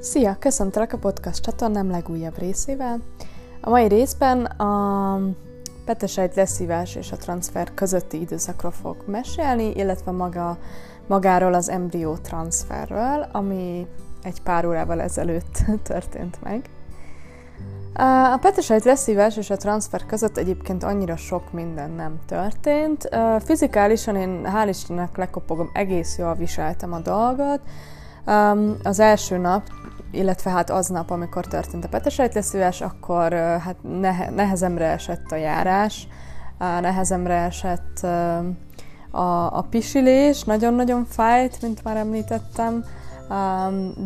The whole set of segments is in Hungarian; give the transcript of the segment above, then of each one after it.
Szia! Köszöntelek a podcast csatornám legújabb részével. A mai részben a petesejt leszívás és a transfer közötti időszakról fogok mesélni, illetve maga, magáról az embrió transferről, ami egy pár órával ezelőtt történt meg. A petesejt leszívás és a transfer között egyébként annyira sok minden nem történt. Fizikálisan én hál' Istennek lekopogom, egész jól viseltem a dolgot. Az első nap illetve hát aznap, amikor történt a petesejtleszívás, akkor hát nehe, nehezemre esett a járás, nehezemre esett a, a pisilés, nagyon-nagyon fájt, mint már említettem,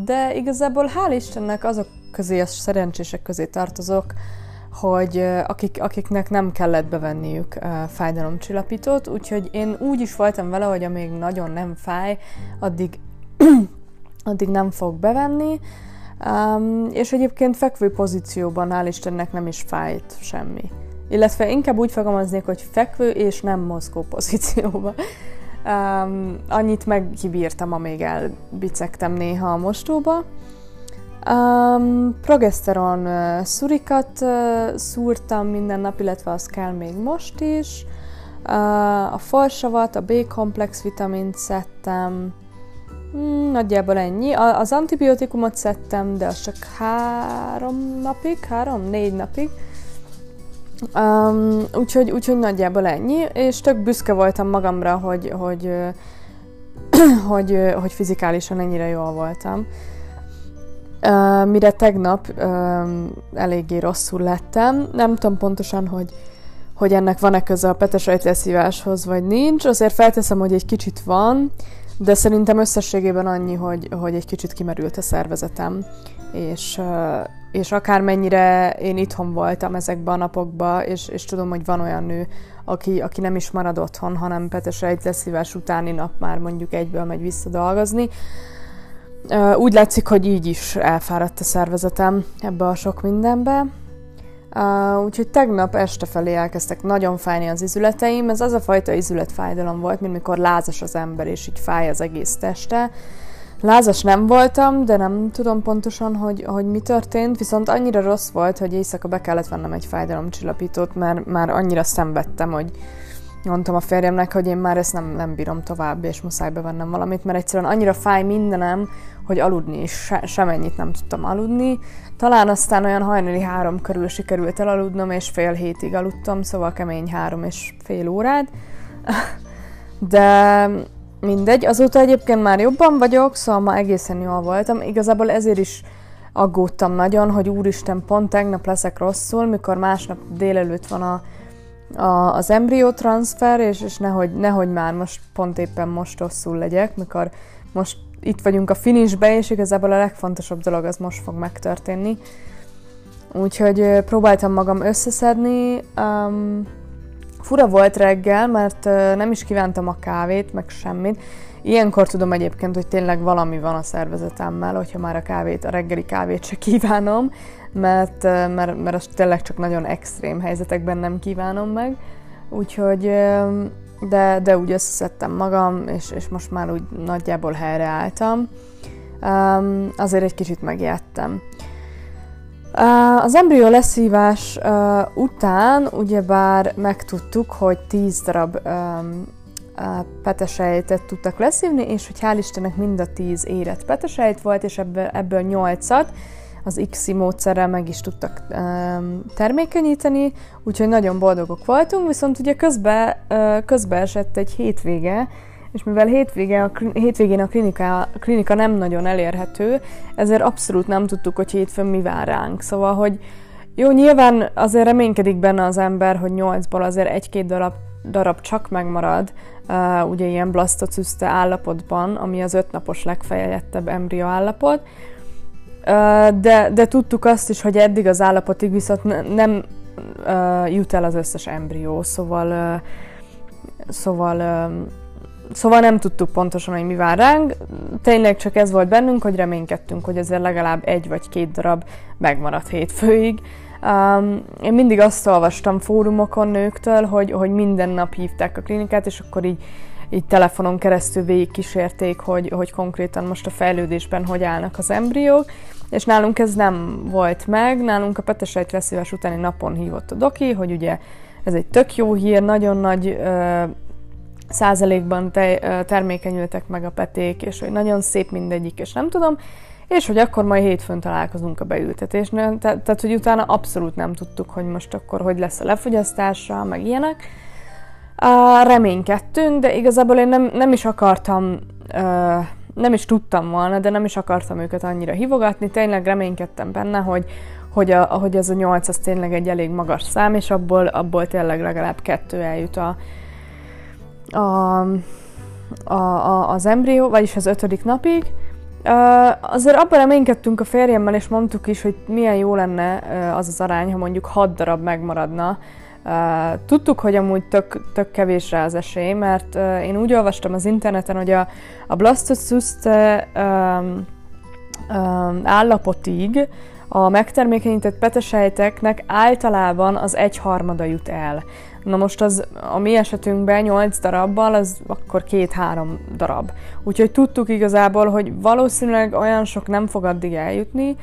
de igazából hál' Istennek azok közé, a szerencsések közé tartozok, hogy akik, akiknek nem kellett bevenniük fájdalomcsillapítót, úgyhogy én úgy is voltam vele, hogy amíg nagyon nem fáj, addig, addig nem fog bevenni, Um, és egyébként fekvő pozícióban, hál' Istennek nem is fájt semmi. Illetve inkább úgy fogalmaznék, hogy fekvő és nem mozgó pozícióban. Um, annyit megkibírtam, amíg elbicegtem néha a mostóba. Um, progeszteron uh, szurikat uh, szúrtam minden nap, illetve az kell még most is. Uh, a falsavat, a B-komplex vitamint szedtem, nagyjából ennyi. Az antibiotikumot szedtem, de az csak három napig, három-négy napig. Um, úgyhogy, úgyhogy nagyjából ennyi, és tök büszke voltam magamra, hogy, hogy, hogy, hogy fizikálisan ennyire jól voltam. Uh, mire tegnap uh, eléggé rosszul lettem. Nem tudom pontosan, hogy, hogy ennek van-e köze a petesejtleszíváshoz, vagy nincs. Azért felteszem, hogy egy kicsit van, de szerintem összességében annyi, hogy, hogy egy kicsit kimerült a szervezetem, és, és akármennyire én itthon voltam ezekben a napokban, és, és tudom, hogy van olyan nő, aki, aki nem is marad otthon, hanem Petesre egy leszívás utáni nap már mondjuk egyből megy vissza dolgozni, úgy látszik, hogy így is elfáradt a szervezetem ebbe a sok mindenbe, Uh, úgyhogy tegnap este felé elkezdtek nagyon fájni az izületeim. Ez az a fajta izületfájdalom volt, mint mikor lázas az ember, és így fáj az egész teste. Lázas nem voltam, de nem tudom pontosan, hogy, hogy mi történt, viszont annyira rossz volt, hogy éjszaka be kellett vennem egy fájdalomcsillapítót, mert már annyira szenvedtem, hogy mondtam a férjemnek, hogy én már ezt nem, nem bírom tovább, és muszáj bevennem valamit, mert egyszerűen annyira fáj mindenem, hogy aludni is se, semennyit nem tudtam aludni. Talán aztán olyan hajnali három körül sikerült elaludnom, és fél hétig aludtam, szóval kemény három és fél órát. De mindegy, azóta egyébként már jobban vagyok, szóval ma egészen jól voltam. Igazából ezért is aggódtam nagyon, hogy úristen, pont tegnap leszek rosszul, mikor másnap délelőtt van a, a, az embrió transfer, és, és nehogy, nehogy már most pont éppen most rosszul legyek, mikor most itt vagyunk a finishbe, és igazából a legfontosabb dolog az most fog megtörténni. Úgyhogy próbáltam magam összeszedni. Um, fura volt reggel, mert nem is kívántam a kávét, meg semmit. Ilyenkor tudom egyébként, hogy tényleg valami van a szervezetemmel, hogyha már a kávét, a reggeli kávét se kívánom, mert, mert, mert azt tényleg csak nagyon extrém helyzetekben nem kívánom meg. Úgyhogy de, de úgy összeszedtem magam, és, és most már úgy nagyjából helyreálltam. Um, azért egy kicsit megijedtem. Uh, az embrió leszívás uh, után ugyebár megtudtuk, hogy 10 darab um, uh, petesejtet tudtak leszívni, és hogy hál' Istennek mind a 10 érett petesejt volt, és ebből, ebből 8-at az XI módszerrel meg is tudtak um, termékenyíteni, úgyhogy nagyon boldogok voltunk, viszont ugye közben, uh, közbe esett egy hétvége, és mivel hétvége, a, hétvégén a klinika, a klinika nem nagyon elérhető, ezért abszolút nem tudtuk, hogy hétfőn mi vár ránk. Szóval, hogy jó, nyilván azért reménykedik benne az ember, hogy nyolcból azért egy-két darab, darab csak megmarad, uh, ugye ilyen blasztocüszte állapotban, ami az ötnapos legfejlettebb embrió állapot, de, de tudtuk azt is, hogy eddig az állapotig viszont nem uh, jut el az összes embrió, szóval, szóval, szóval nem tudtuk pontosan, hogy mi vár ránk. Tényleg csak ez volt bennünk, hogy reménykedtünk, hogy ezzel legalább egy vagy két darab megmaradt hétfőig. Um, én mindig azt olvastam fórumokon nőktől, hogy, hogy minden nap hívták a klinikát, és akkor így így telefonon keresztül végigkísérték, hogy, hogy konkrétan most a fejlődésben hogy állnak az embriók, és nálunk ez nem volt meg, nálunk a petesejt leszívás utáni napon hívott a doki, hogy ugye ez egy tök jó hír, nagyon nagy ö, százalékban te, termékenyültek meg a peték, és hogy nagyon szép mindegyik, és nem tudom, és hogy akkor majd hétfőn találkozunk a beültetésnél, Te- tehát hogy utána abszolút nem tudtuk, hogy most akkor hogy lesz a lefogyasztása, meg ilyenek. Uh, reménykedtünk, de igazából én nem, nem is akartam, uh, nem is tudtam volna, de nem is akartam őket annyira hívogatni, tényleg reménykedtem benne, hogy, hogy, a, hogy ez a nyolc az tényleg egy elég magas szám, és abból, abból tényleg legalább kettő eljut a, a, a, a, az embrió, vagyis az ötödik napig. Uh, azért abban reménykedtünk a férjemmel, és mondtuk is, hogy milyen jó lenne uh, az az arány, ha mondjuk hat darab megmaradna. Tudtuk, hogy amúgy tök, tök kevés rá az esély, mert uh, én úgy olvastam az interneten, hogy a, a blastocyst uh, um, um, állapotig a megtermékenyített petesejteknek általában az egyharmada jut el. Na most az a mi esetünkben 8 darabbal, az akkor két-három darab. Úgyhogy tudtuk igazából, hogy valószínűleg olyan sok nem fog addig eljutni,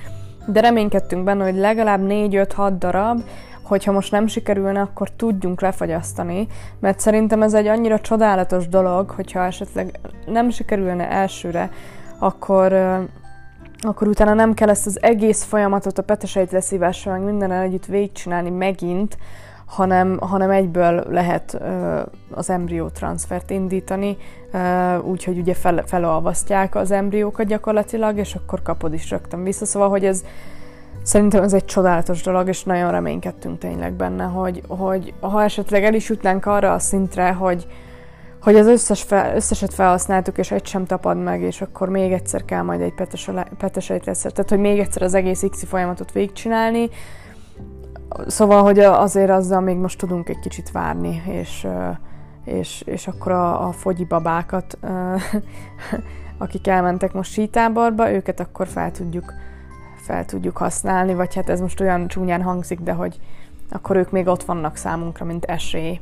de reménykedtünk benne, hogy legalább 4-5-6 darab, hogyha most nem sikerülne, akkor tudjunk lefagyasztani, mert szerintem ez egy annyira csodálatos dolog, hogyha esetleg nem sikerülne elsőre, akkor, akkor utána nem kell ezt az egész folyamatot a petesejt leszívással, meg minden együtt végigcsinálni megint, hanem, hanem egyből lehet ö, az embriótranszfert indítani, úgyhogy ugye fel, felolvasztják az embriókat gyakorlatilag, és akkor kapod is rögtön vissza. Szóval, hogy ez szerintem ez egy csodálatos dolog, és nagyon reménykedtünk tényleg benne, hogy, hogy ha esetleg el is jutnánk arra a szintre, hogy, hogy az összes fel, összeset felhasználtuk, és egy sem tapad meg, és akkor még egyszer kell majd egy petesejt lesz. Tehát, hogy még egyszer az egész X folyamatot végigcsinálni, Szóval, hogy azért azzal még most tudunk egy kicsit várni, és, és, és akkor a, a fogyi babákat, akik elmentek most sítáborba, őket akkor fel tudjuk, fel tudjuk használni, vagy hát ez most olyan csúnyán hangzik, de hogy akkor ők még ott vannak számunkra, mint esély.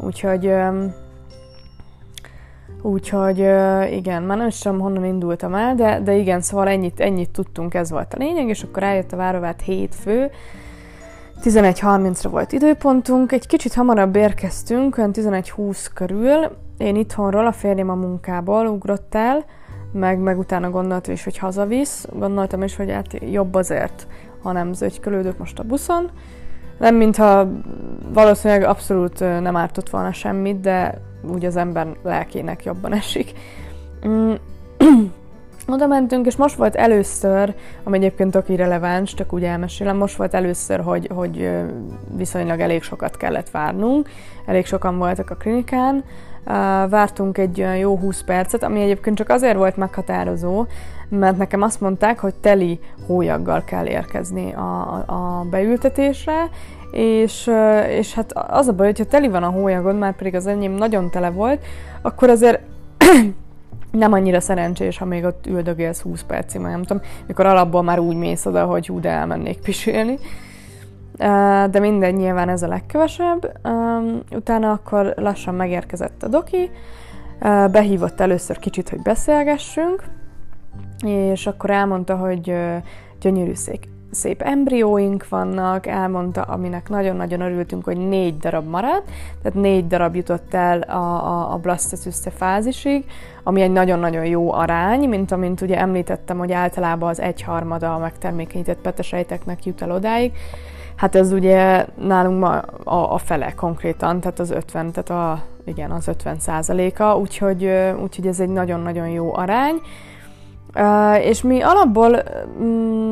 Úgyhogy Úgyhogy igen, már nem is tudom, honnan indultam el, de, de igen, szóval ennyit, ennyit tudtunk, ez volt a lényeg, és akkor eljött a várovát hétfő, 11.30-ra volt időpontunk, egy kicsit hamarabb érkeztünk, olyan 11.20 körül. Én itthonról, a férjem a munkából ugrott el, meg, meg utána gondoltam is, hogy hazavisz. Gondoltam is, hogy hát jobb azért, ha nem zögykölődök most a buszon. Nem, mintha valószínűleg abszolút nem ártott volna semmit, de úgy az ember lelkének jobban esik. Mm. Oda mentünk, és most volt először, ami egyébként tök irreleváns, csak úgy elmesélem, most volt először, hogy, hogy viszonylag elég sokat kellett várnunk, elég sokan voltak a klinikán, vártunk egy olyan jó 20 percet, ami egyébként csak azért volt meghatározó, mert nekem azt mondták, hogy teli hólyaggal kell érkezni a, a beültetésre, és, és hát az a baj, hogyha teli van a hólyagod, már pedig az enyém nagyon tele volt, akkor azért nem annyira szerencsés, ha még ott üldögélsz 20 percig, nem tudom, mikor alapból már úgy mész oda, hogy hú, de elmennék pisélni. De mindegy, nyilván ez a legkevesebb. Utána akkor lassan megérkezett a doki, behívott először kicsit, hogy beszélgessünk, és akkor elmondta, hogy gyönyörű szék, szép embrióink vannak, elmondta, aminek nagyon-nagyon örültünk, hogy négy darab maradt, tehát négy darab jutott el a, a, a blastocyste fázisig, ami egy nagyon-nagyon jó arány, mint amint ugye említettem, hogy általában az egyharmada a megtermékenyített petesejteknek jut el odáig. Hát ez ugye nálunk ma a, a fele konkrétan, tehát az 50, tehát a, igen, az 50 százaléka, úgyhogy, úgyhogy ez egy nagyon-nagyon jó arány. És mi alapból um,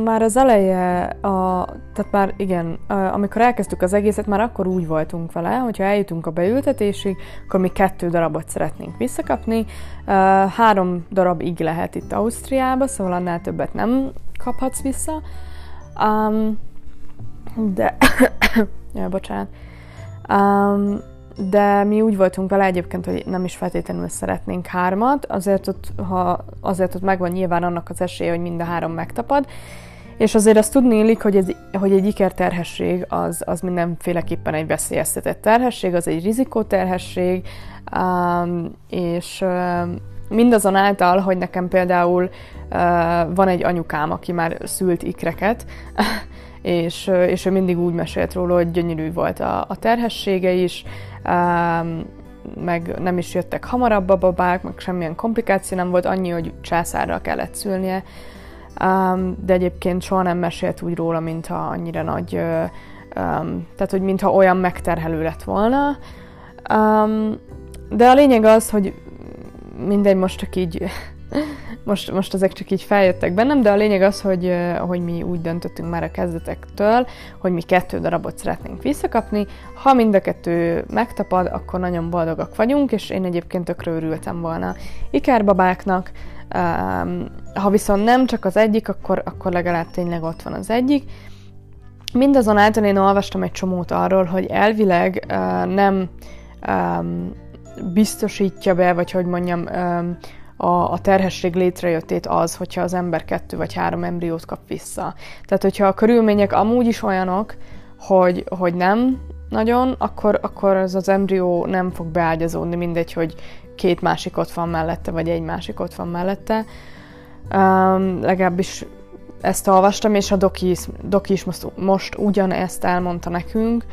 már az eleje, a, tehát már igen, amikor elkezdtük az egészet, már akkor úgy voltunk vele, hogyha eljutunk a beültetésig, akkor mi kettő darabot szeretnénk visszakapni. Három darabig lehet itt Ausztriába, szóval annál többet nem kaphatsz vissza. Um, de... ja, bocsánat. Um, de mi úgy voltunk vele egyébként, hogy nem is feltétlenül szeretnénk hármat, azért ott, ha, azért ott megvan nyilván annak az esélye, hogy mind a három megtapad, És azért azt tudni illik, hogy, ez, hogy egy ikerterhesség az, az mindenféleképpen egy veszélyeztetett terhesség, az egy rizikóterhesség, um, és um, mindazonáltal, hogy nekem például uh, van egy anyukám, aki már szült ikreket, és, és ő mindig úgy mesélt róla, hogy gyönyörű volt a, a terhessége is, meg nem is jöttek hamarabb a babák, meg semmilyen komplikáció nem volt, annyi, hogy császárra kellett szülnie, de egyébként soha nem mesélt úgy róla, mintha annyira nagy, tehát hogy mintha olyan megterhelő lett volna. De a lényeg az, hogy mindegy, most csak így most, most ezek csak így feljöttek bennem, de a lényeg az, hogy, hogy mi úgy döntöttünk már a kezdetektől, hogy mi kettő darabot szeretnénk visszakapni. Ha mind a kettő megtapad, akkor nagyon boldogak vagyunk, és én egyébként tökre örültem volna ikárbabáknak. Ha viszont nem csak az egyik, akkor, akkor legalább tényleg ott van az egyik. Mindazonáltal én olvastam egy csomót arról, hogy elvileg nem biztosítja be, vagy hogy mondjam, a, a terhesség létrejöttét az, hogyha az ember kettő vagy három embriót kap vissza. Tehát, hogyha a körülmények amúgy is olyanok, hogy, hogy nem nagyon, akkor, akkor az az embrió nem fog beágyazódni, mindegy, hogy két másik ott van mellette, vagy egy másik ott van mellette. Um, legalábbis ezt olvastam, és a doki, doki is most, most ugyanezt elmondta nekünk,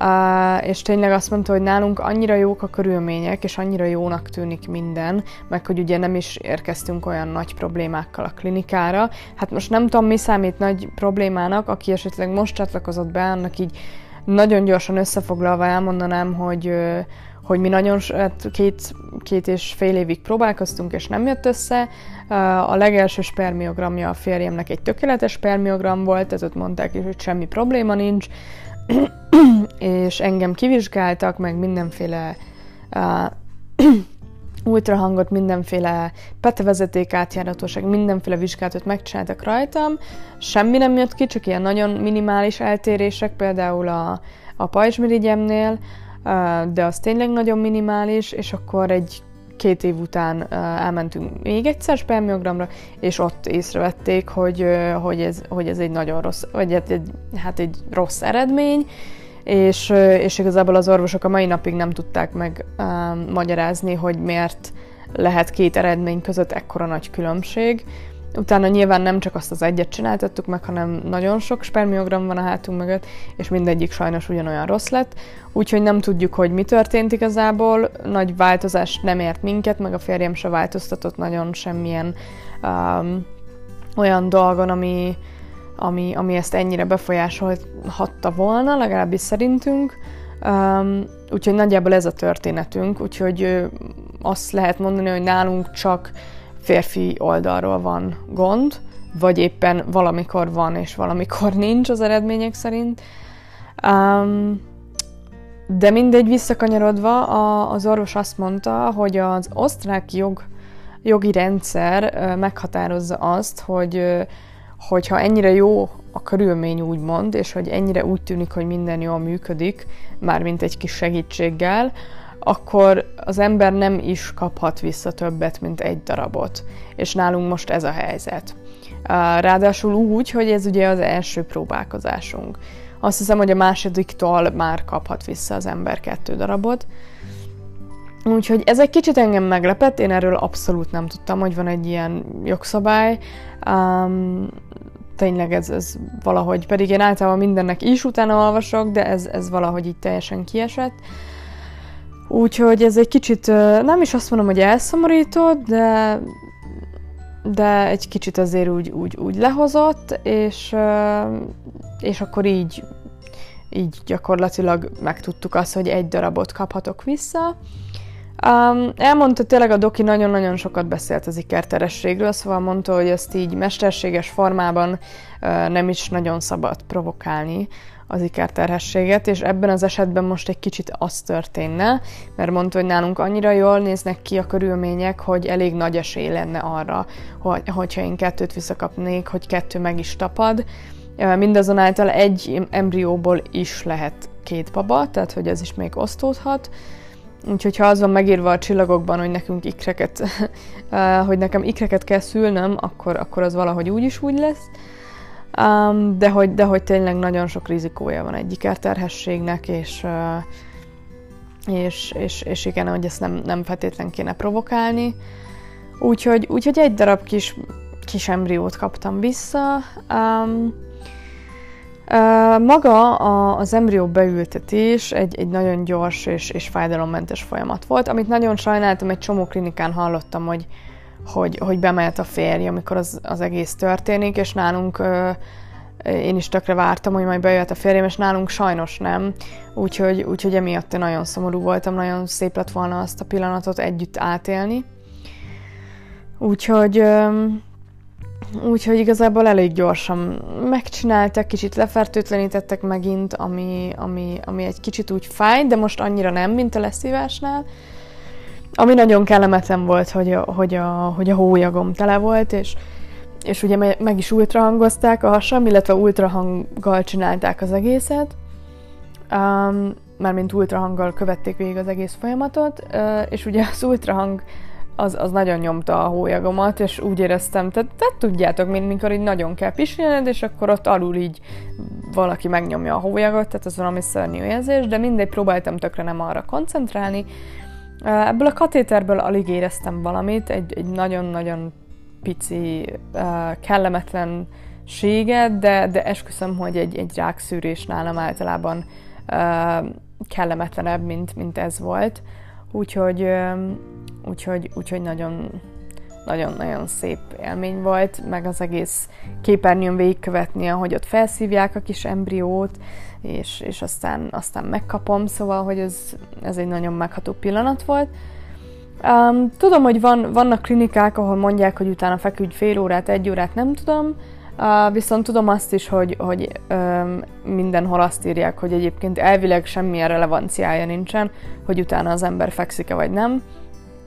Uh, és tényleg azt mondta, hogy nálunk annyira jók a körülmények, és annyira jónak tűnik minden, meg hogy ugye nem is érkeztünk olyan nagy problémákkal a klinikára. Hát most nem tudom, mi számít nagy problémának, aki esetleg most csatlakozott be, annak így nagyon gyorsan összefoglalva elmondanám, hogy hogy mi nagyon hát két, két és fél évig próbálkoztunk, és nem jött össze. A legelső spermiogramja a férjemnek egy tökéletes spermiogram volt, tehát ott mondták is, hogy semmi probléma nincs. és engem kivizsgáltak, meg mindenféle uh, ultrahangot, mindenféle petevezeték átjáratóság, mindenféle vizsgálatot megcsináltak rajtam. Semmi nem jött ki, csak ilyen nagyon minimális eltérések, például a, a pajzsmirigyemnél, de az tényleg nagyon minimális, és akkor egy két év után elmentünk még egyszer spermiogramra, és ott észrevették, hogy, hogy, ez, hogy ez egy nagyon rossz, vagy egy, hát egy rossz eredmény, és, és igazából az orvosok a mai napig nem tudták meg magyarázni, hogy miért lehet két eredmény között ekkora nagy különbség. Utána nyilván nem csak azt az egyet csináltattuk meg, hanem nagyon sok spermiogram van a hátunk mögött, és mindegyik sajnos ugyanolyan rossz lett. Úgyhogy nem tudjuk, hogy mi történt igazából. Nagy változás nem ért minket, meg a férjem se változtatott nagyon semmilyen um, olyan dolgon, ami, ami, ami ezt ennyire befolyásolhatta volna, legalábbis szerintünk. Um, úgyhogy nagyjából ez a történetünk, úgyhogy azt lehet mondani, hogy nálunk csak férfi oldalról van gond, vagy éppen valamikor van és valamikor nincs az eredmények szerint. Um, de mindegy, visszakanyarodva, a, az orvos azt mondta, hogy az osztrák jog, jogi rendszer meghatározza azt, hogy hogyha ennyire jó a körülmény úgymond, és hogy ennyire úgy tűnik, hogy minden jól működik, mármint egy kis segítséggel, akkor az ember nem is kaphat vissza többet, mint egy darabot. És nálunk most ez a helyzet. Ráadásul úgy, hogy ez ugye az első próbálkozásunk. Azt hiszem, hogy a másodiktól már kaphat vissza az ember kettő darabot. Úgyhogy ez egy kicsit engem meglepett, én erről abszolút nem tudtam, hogy van egy ilyen jogszabály. Um, tényleg ez, ez valahogy, pedig én általában mindennek is utána olvasok, de ez, ez valahogy így teljesen kiesett. Úgyhogy ez egy kicsit, nem is azt mondom, hogy elszomorított, de, de egy kicsit azért úgy, úgy, úgy lehozott, és, és akkor így, így gyakorlatilag megtudtuk azt, hogy egy darabot kaphatok vissza. Um, elmondta tényleg a doki nagyon-nagyon sokat beszélt az ikerterességről, szóval mondta, hogy ezt így mesterséges formában uh, nem is nagyon szabad provokálni, az ikerterhességet, és ebben az esetben most egy kicsit az történne, mert mondta, hogy nálunk annyira jól néznek ki a körülmények, hogy elég nagy esély lenne arra, hogy, hogyha én kettőt visszakapnék, hogy kettő meg is tapad. Mindazonáltal egy embrióból is lehet két baba, tehát hogy ez is még osztódhat. Úgyhogy ha az van megírva a csillagokban, hogy nekünk ikreket, hogy nekem ikreket kell szülnöm, akkor, akkor az valahogy úgy is úgy lesz. Um, de, hogy, de hogy tényleg nagyon sok rizikója van egy ikerterhességnek, és, és, és, és igen, hogy ezt nem, nem feltétlen kéne provokálni. Úgyhogy, úgyhogy egy darab kis, kis embriót kaptam vissza. Um, uh, maga a, az embrió beültetés egy, egy nagyon gyors és, és fájdalommentes folyamat volt, amit nagyon sajnáltam, egy csomó klinikán hallottam, hogy, hogy, hogy bemehet a férj, amikor az, az egész történik, és nálunk uh, én is tökre vártam, hogy majd bejöhet a férjem, és nálunk sajnos nem. Úgyhogy, úgyhogy emiatt én nagyon szomorú voltam, nagyon szép lett volna azt a pillanatot együtt átélni. Úgyhogy, úgyhogy igazából elég gyorsan megcsináltak, kicsit lefertőtlenítettek megint, ami, ami, ami egy kicsit úgy fáj, de most annyira nem, mint a leszívásnál. Ami nagyon kellemetlen volt, hogy a, hogy a, hogy a hólyagom tele volt, és, és ugye meg is ultrahangozták a hasam, illetve ultrahanggal csinálták az egészet. Um, mármint ultrahanggal követték végig az egész folyamatot, és ugye az ultrahang az, az nagyon nyomta a hólyagomat, és úgy éreztem, tehát, tehát tudjátok, mint mikor így nagyon kell pisilned, és akkor ott alul így valaki megnyomja a hólyagot, tehát az valami szörnyű érzés, de mindegy, próbáltam tökre nem arra koncentrálni. Ebből a katéterből alig éreztem valamit, egy, nagyon-nagyon pici kellemetlenséget, de, de esküszöm, hogy egy, egy rákszűrés nálam általában kellemetlenebb, mint, mint ez volt. Úgyhogy úgyhogy, úgyhogy nagyon, nagyon-nagyon szép élmény volt, meg az egész képernyőn végigkövetni, ahogy ott felszívják a kis embriót, és, és aztán, aztán megkapom, szóval, hogy ez, ez egy nagyon megható pillanat volt. Um, tudom, hogy van, vannak klinikák, ahol mondják, hogy utána feküdj fél órát, egy órát, nem tudom, uh, viszont tudom azt is, hogy, hogy um, mindenhol azt írják, hogy egyébként elvileg semmilyen relevanciája nincsen, hogy utána az ember fekszik-e vagy nem.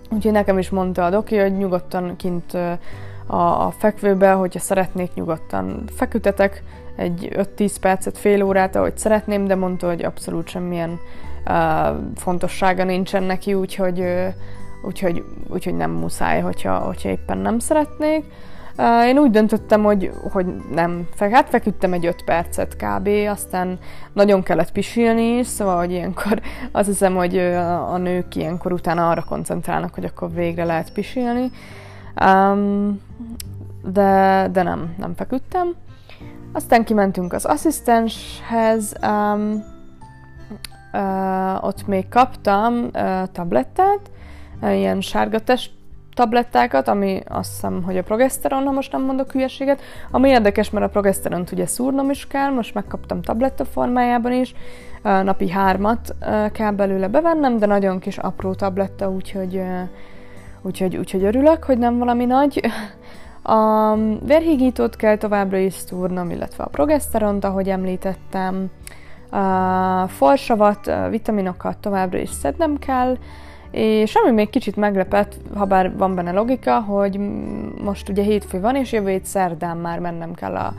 Úgyhogy nekem is mondta a doki, hogy nyugodtan kint a, a fekvőbe, hogyha szeretnék, nyugodtan fekütetek egy 5-10 percet, fél órát, ahogy szeretném, de mondta, hogy abszolút semmilyen uh, fontossága nincsen neki, úgyhogy, uh, úgyhogy, úgyhogy nem muszáj, hogyha, hogyha éppen nem szeretnék. Én úgy döntöttem, hogy, hogy nem, hát feküdtem egy 5 percet kb, aztán nagyon kellett pisilni is, szóval, hogy ilyenkor azt hiszem, hogy a nők ilyenkor utána arra koncentrálnak, hogy akkor végre lehet pisilni. Um, de, de nem, nem feküdtem. Aztán kimentünk az asszisztenshez, um, uh, ott még kaptam uh, tablettát, uh, ilyen sárga test tablettákat, ami azt hiszem, hogy a progeszteron, ha most nem mondok hülyeséget, ami érdekes, mert a progeszteront ugye szúrnom is kell, most megkaptam tabletta formájában is, napi hármat kell belőle bevennem, de nagyon kis apró tabletta, úgyhogy, úgyhogy, úgyhogy örülök, hogy nem valami nagy. A vérhígítót kell továbbra is szúrnom, illetve a progeszteront, ahogy említettem. A folsavat, vitaminokat továbbra is szednem kell, és ami még kicsit meglepett, ha bár van benne logika, hogy most ugye hétfő van, és jövő hét szerdán már mennem kell a,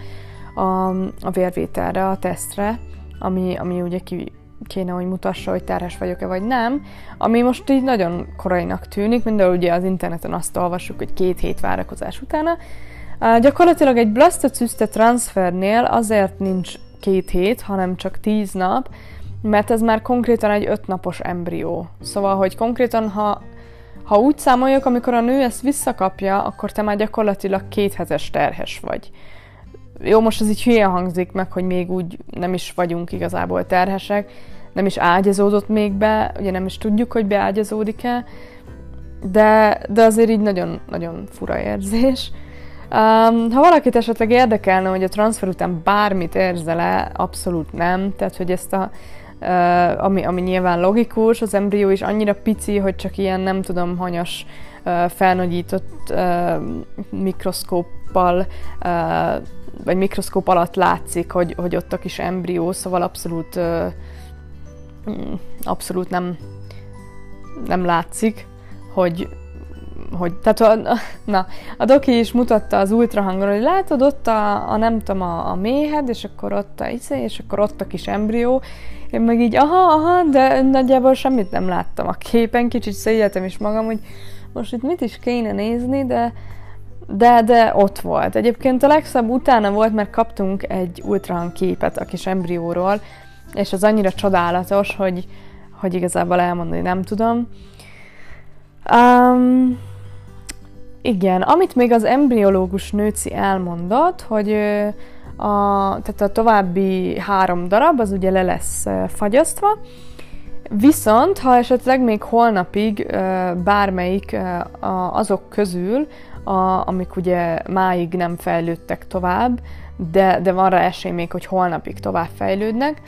a, a vérvételre, a tesztre, ami, ami ugye ki kéne, hogy mutassa, hogy terhes vagyok-e vagy nem, ami most így nagyon korainak tűnik, mindenhol ugye az interneten azt olvassuk, hogy két hét várakozás utána. Uh, gyakorlatilag egy blastocyste transfernél azért nincs két hét, hanem csak tíz nap, mert ez már konkrétan egy ötnapos embrió. Szóval, hogy konkrétan, ha, ha úgy számoljuk, amikor a nő ezt visszakapja, akkor te már gyakorlatilag kéthetes terhes vagy. Jó, most ez így hülye hangzik meg, hogy még úgy nem is vagyunk igazából terhesek, nem is ágyazódott még be, ugye nem is tudjuk, hogy beágyazódik-e, de, de azért így nagyon, nagyon fura érzés. Um, ha valakit esetleg érdekelne, hogy a transfer után bármit érzel-e, abszolút nem, tehát hogy ezt a uh, ami, ami nyilván logikus, az embrió is annyira pici, hogy csak ilyen nem tudom, hanyas felnagyított mikroszkóppal vagy mikroszkóp alatt látszik, hogy, hogy ott a kis embrió, szóval abszolút uh, abszolút nem, nem látszik, hogy, hogy tehát a, na, a doki is mutatta az ultrahangon, hogy látod ott a, a nem tudom, a, a méhed, és akkor ott a isze, és akkor ott a kis embrió, én meg így, aha, aha, de nagyjából semmit nem láttam a képen, kicsit szégyeltem is magam, hogy most itt mit is kéne nézni, de de, de ott volt. Egyébként a legszebb utána volt, mert kaptunk egy ultrahang képet a kis embrióról, és az annyira csodálatos, hogy, hogy igazából elmondani nem tudom. Um, igen, amit még az embriológus nőci elmondott, hogy a, tehát a további három darab az ugye le lesz fagyasztva, viszont ha esetleg még holnapig bármelyik azok közül, amik ugye máig nem fejlődtek tovább, de, de van rá esély még, hogy holnapig tovább fejlődnek,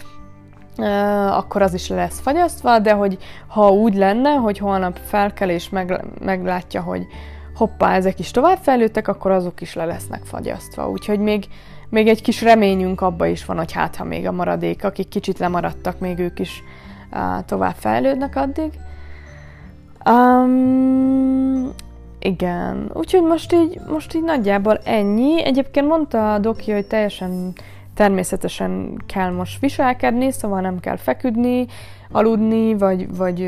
akkor az is le lesz fagyasztva, de hogy ha úgy lenne, hogy holnap felkel és meg, meglátja, hogy hoppá, ezek is továbbfejlődtek, akkor azok is le lesznek fagyasztva. Úgyhogy még, még egy kis reményünk abba is van, hogy hát ha még a maradék, akik kicsit lemaradtak, még ők is tovább fejlődnek addig. Um, igen, úgyhogy most így, most így nagyjából ennyi. Egyébként mondta a doki, hogy teljesen természetesen kell most viselkedni, szóval nem kell feküdni, aludni, vagy, vagy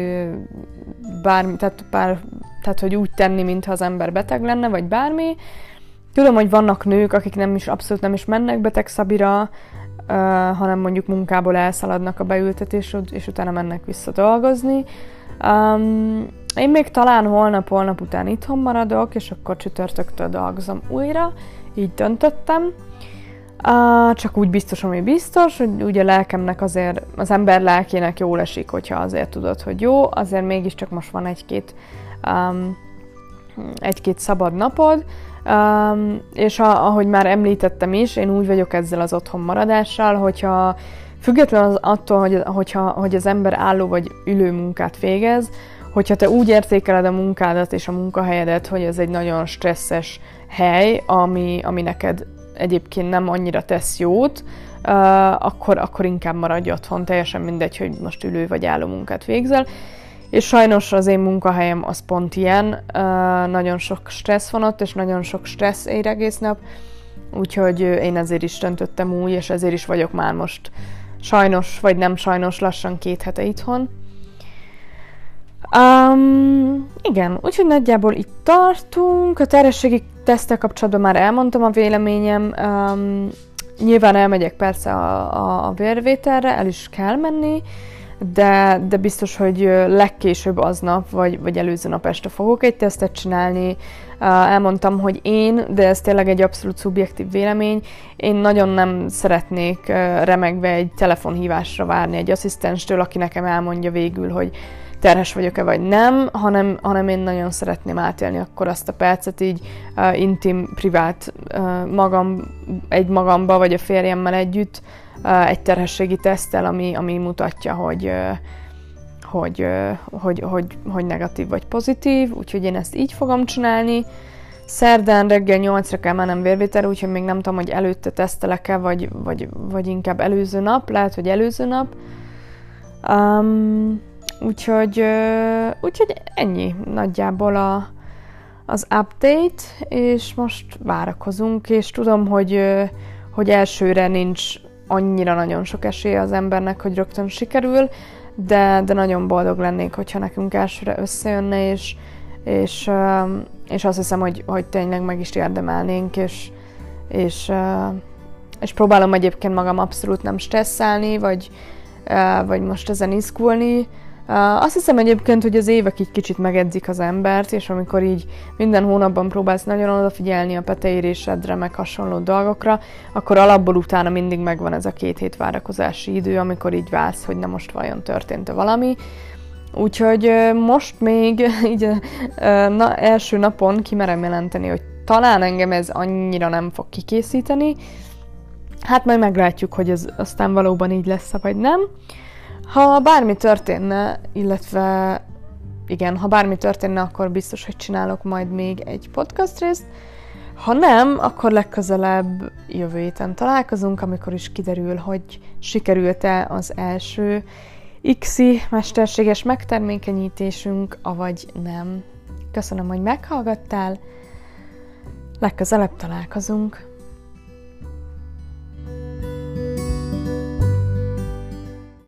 bármi, tehát, bár, tehát hogy úgy tenni, mintha az ember beteg lenne, vagy bármi. Tudom, hogy vannak nők, akik nem is abszolút nem is mennek beteg szabira, hanem mondjuk munkából elszaladnak a beültetés, és utána mennek vissza dolgozni. Um, én még talán holnap-holnap után itthon maradok, és akkor csütörtöktől dolgozom újra, így döntöttem. Uh, csak úgy biztos, ami biztos, hogy ugye a lelkemnek azért, az ember lelkének jól esik, hogyha azért tudod, hogy jó, azért mégiscsak most van egy-két um, egy-két szabad napod, um, és a, ahogy már említettem is, én úgy vagyok ezzel az otthon maradással, hogyha független az attól, hogy, hogyha, hogy az ember álló vagy ülő munkát végez, hogyha te úgy értékeled a munkádat és a munkahelyedet, hogy ez egy nagyon stresszes hely, ami, ami neked egyébként nem annyira tesz jót, uh, akkor, akkor inkább maradj otthon, teljesen mindegy, hogy most ülő vagy álló munkát végzel. És sajnos az én munkahelyem az pont ilyen, uh, nagyon sok stressz van ott, és nagyon sok stressz ér egész nap, úgyhogy én ezért is döntöttem úgy, és ezért is vagyok már most sajnos, vagy nem sajnos, lassan két hete itthon. Um, igen, úgyhogy nagyjából itt tartunk. A terhességi tesztel kapcsolatban már elmondtam a véleményem. Um, nyilván elmegyek persze a, a, a vérvételre, el is kell menni, de, de biztos, hogy legkésőbb aznap, vagy, vagy előző nap este fogok egy tesztet csinálni. Elmondtam, hogy én, de ez tényleg egy abszolút szubjektív vélemény, én nagyon nem szeretnék remegve egy telefonhívásra várni egy asszisztenstől, aki nekem elmondja végül, hogy terhes vagyok-e vagy nem, hanem, hanem én nagyon szeretném átélni akkor azt a percet így uh, intim, privát uh, magam, egy magamba vagy a férjemmel együtt uh, egy terhességi tesztel, ami, ami mutatja, hogy, uh, hogy, uh, hogy, hogy, hogy negatív vagy pozitív, úgyhogy én ezt így fogom csinálni. Szerdán reggel 8-ra kell mennem vérvétel, úgyhogy még nem tudom, hogy előtte tesztelek-e, vagy, vagy, vagy inkább előző nap, lehet, hogy előző nap. Um, Úgyhogy, úgyhogy ennyi nagyjából a, az update, és most várakozunk, és tudom, hogy, hogy elsőre nincs annyira nagyon sok esélye az embernek, hogy rögtön sikerül, de, de nagyon boldog lennék, hogyha nekünk elsőre összejönne, és, és, és azt hiszem, hogy, hogy tényleg meg is érdemelnénk, és, és, és próbálom egyébként magam abszolút nem stresszelni, vagy, vagy most ezen izgulni, azt hiszem egyébként, hogy az évek így kicsit megedzik az embert, és amikor így minden hónapban próbálsz nagyon odafigyelni a peteérésedre, meg hasonló dolgokra, akkor alapból utána mindig megvan ez a két hét várakozási idő, amikor így válsz, hogy na most vajon történt-e valami. Úgyhogy most még így na, első napon kimerem jelenteni, hogy talán engem ez annyira nem fog kikészíteni. Hát majd meglátjuk, hogy ez aztán valóban így lesz vagy nem. Ha bármi történne, illetve igen, ha bármi történne, akkor biztos, hogy csinálok majd még egy podcast részt. Ha nem, akkor legközelebb jövő héten találkozunk, amikor is kiderül, hogy sikerült-e az első XI mesterséges megtermékenyítésünk, avagy nem. Köszönöm, hogy meghallgattál, legközelebb találkozunk.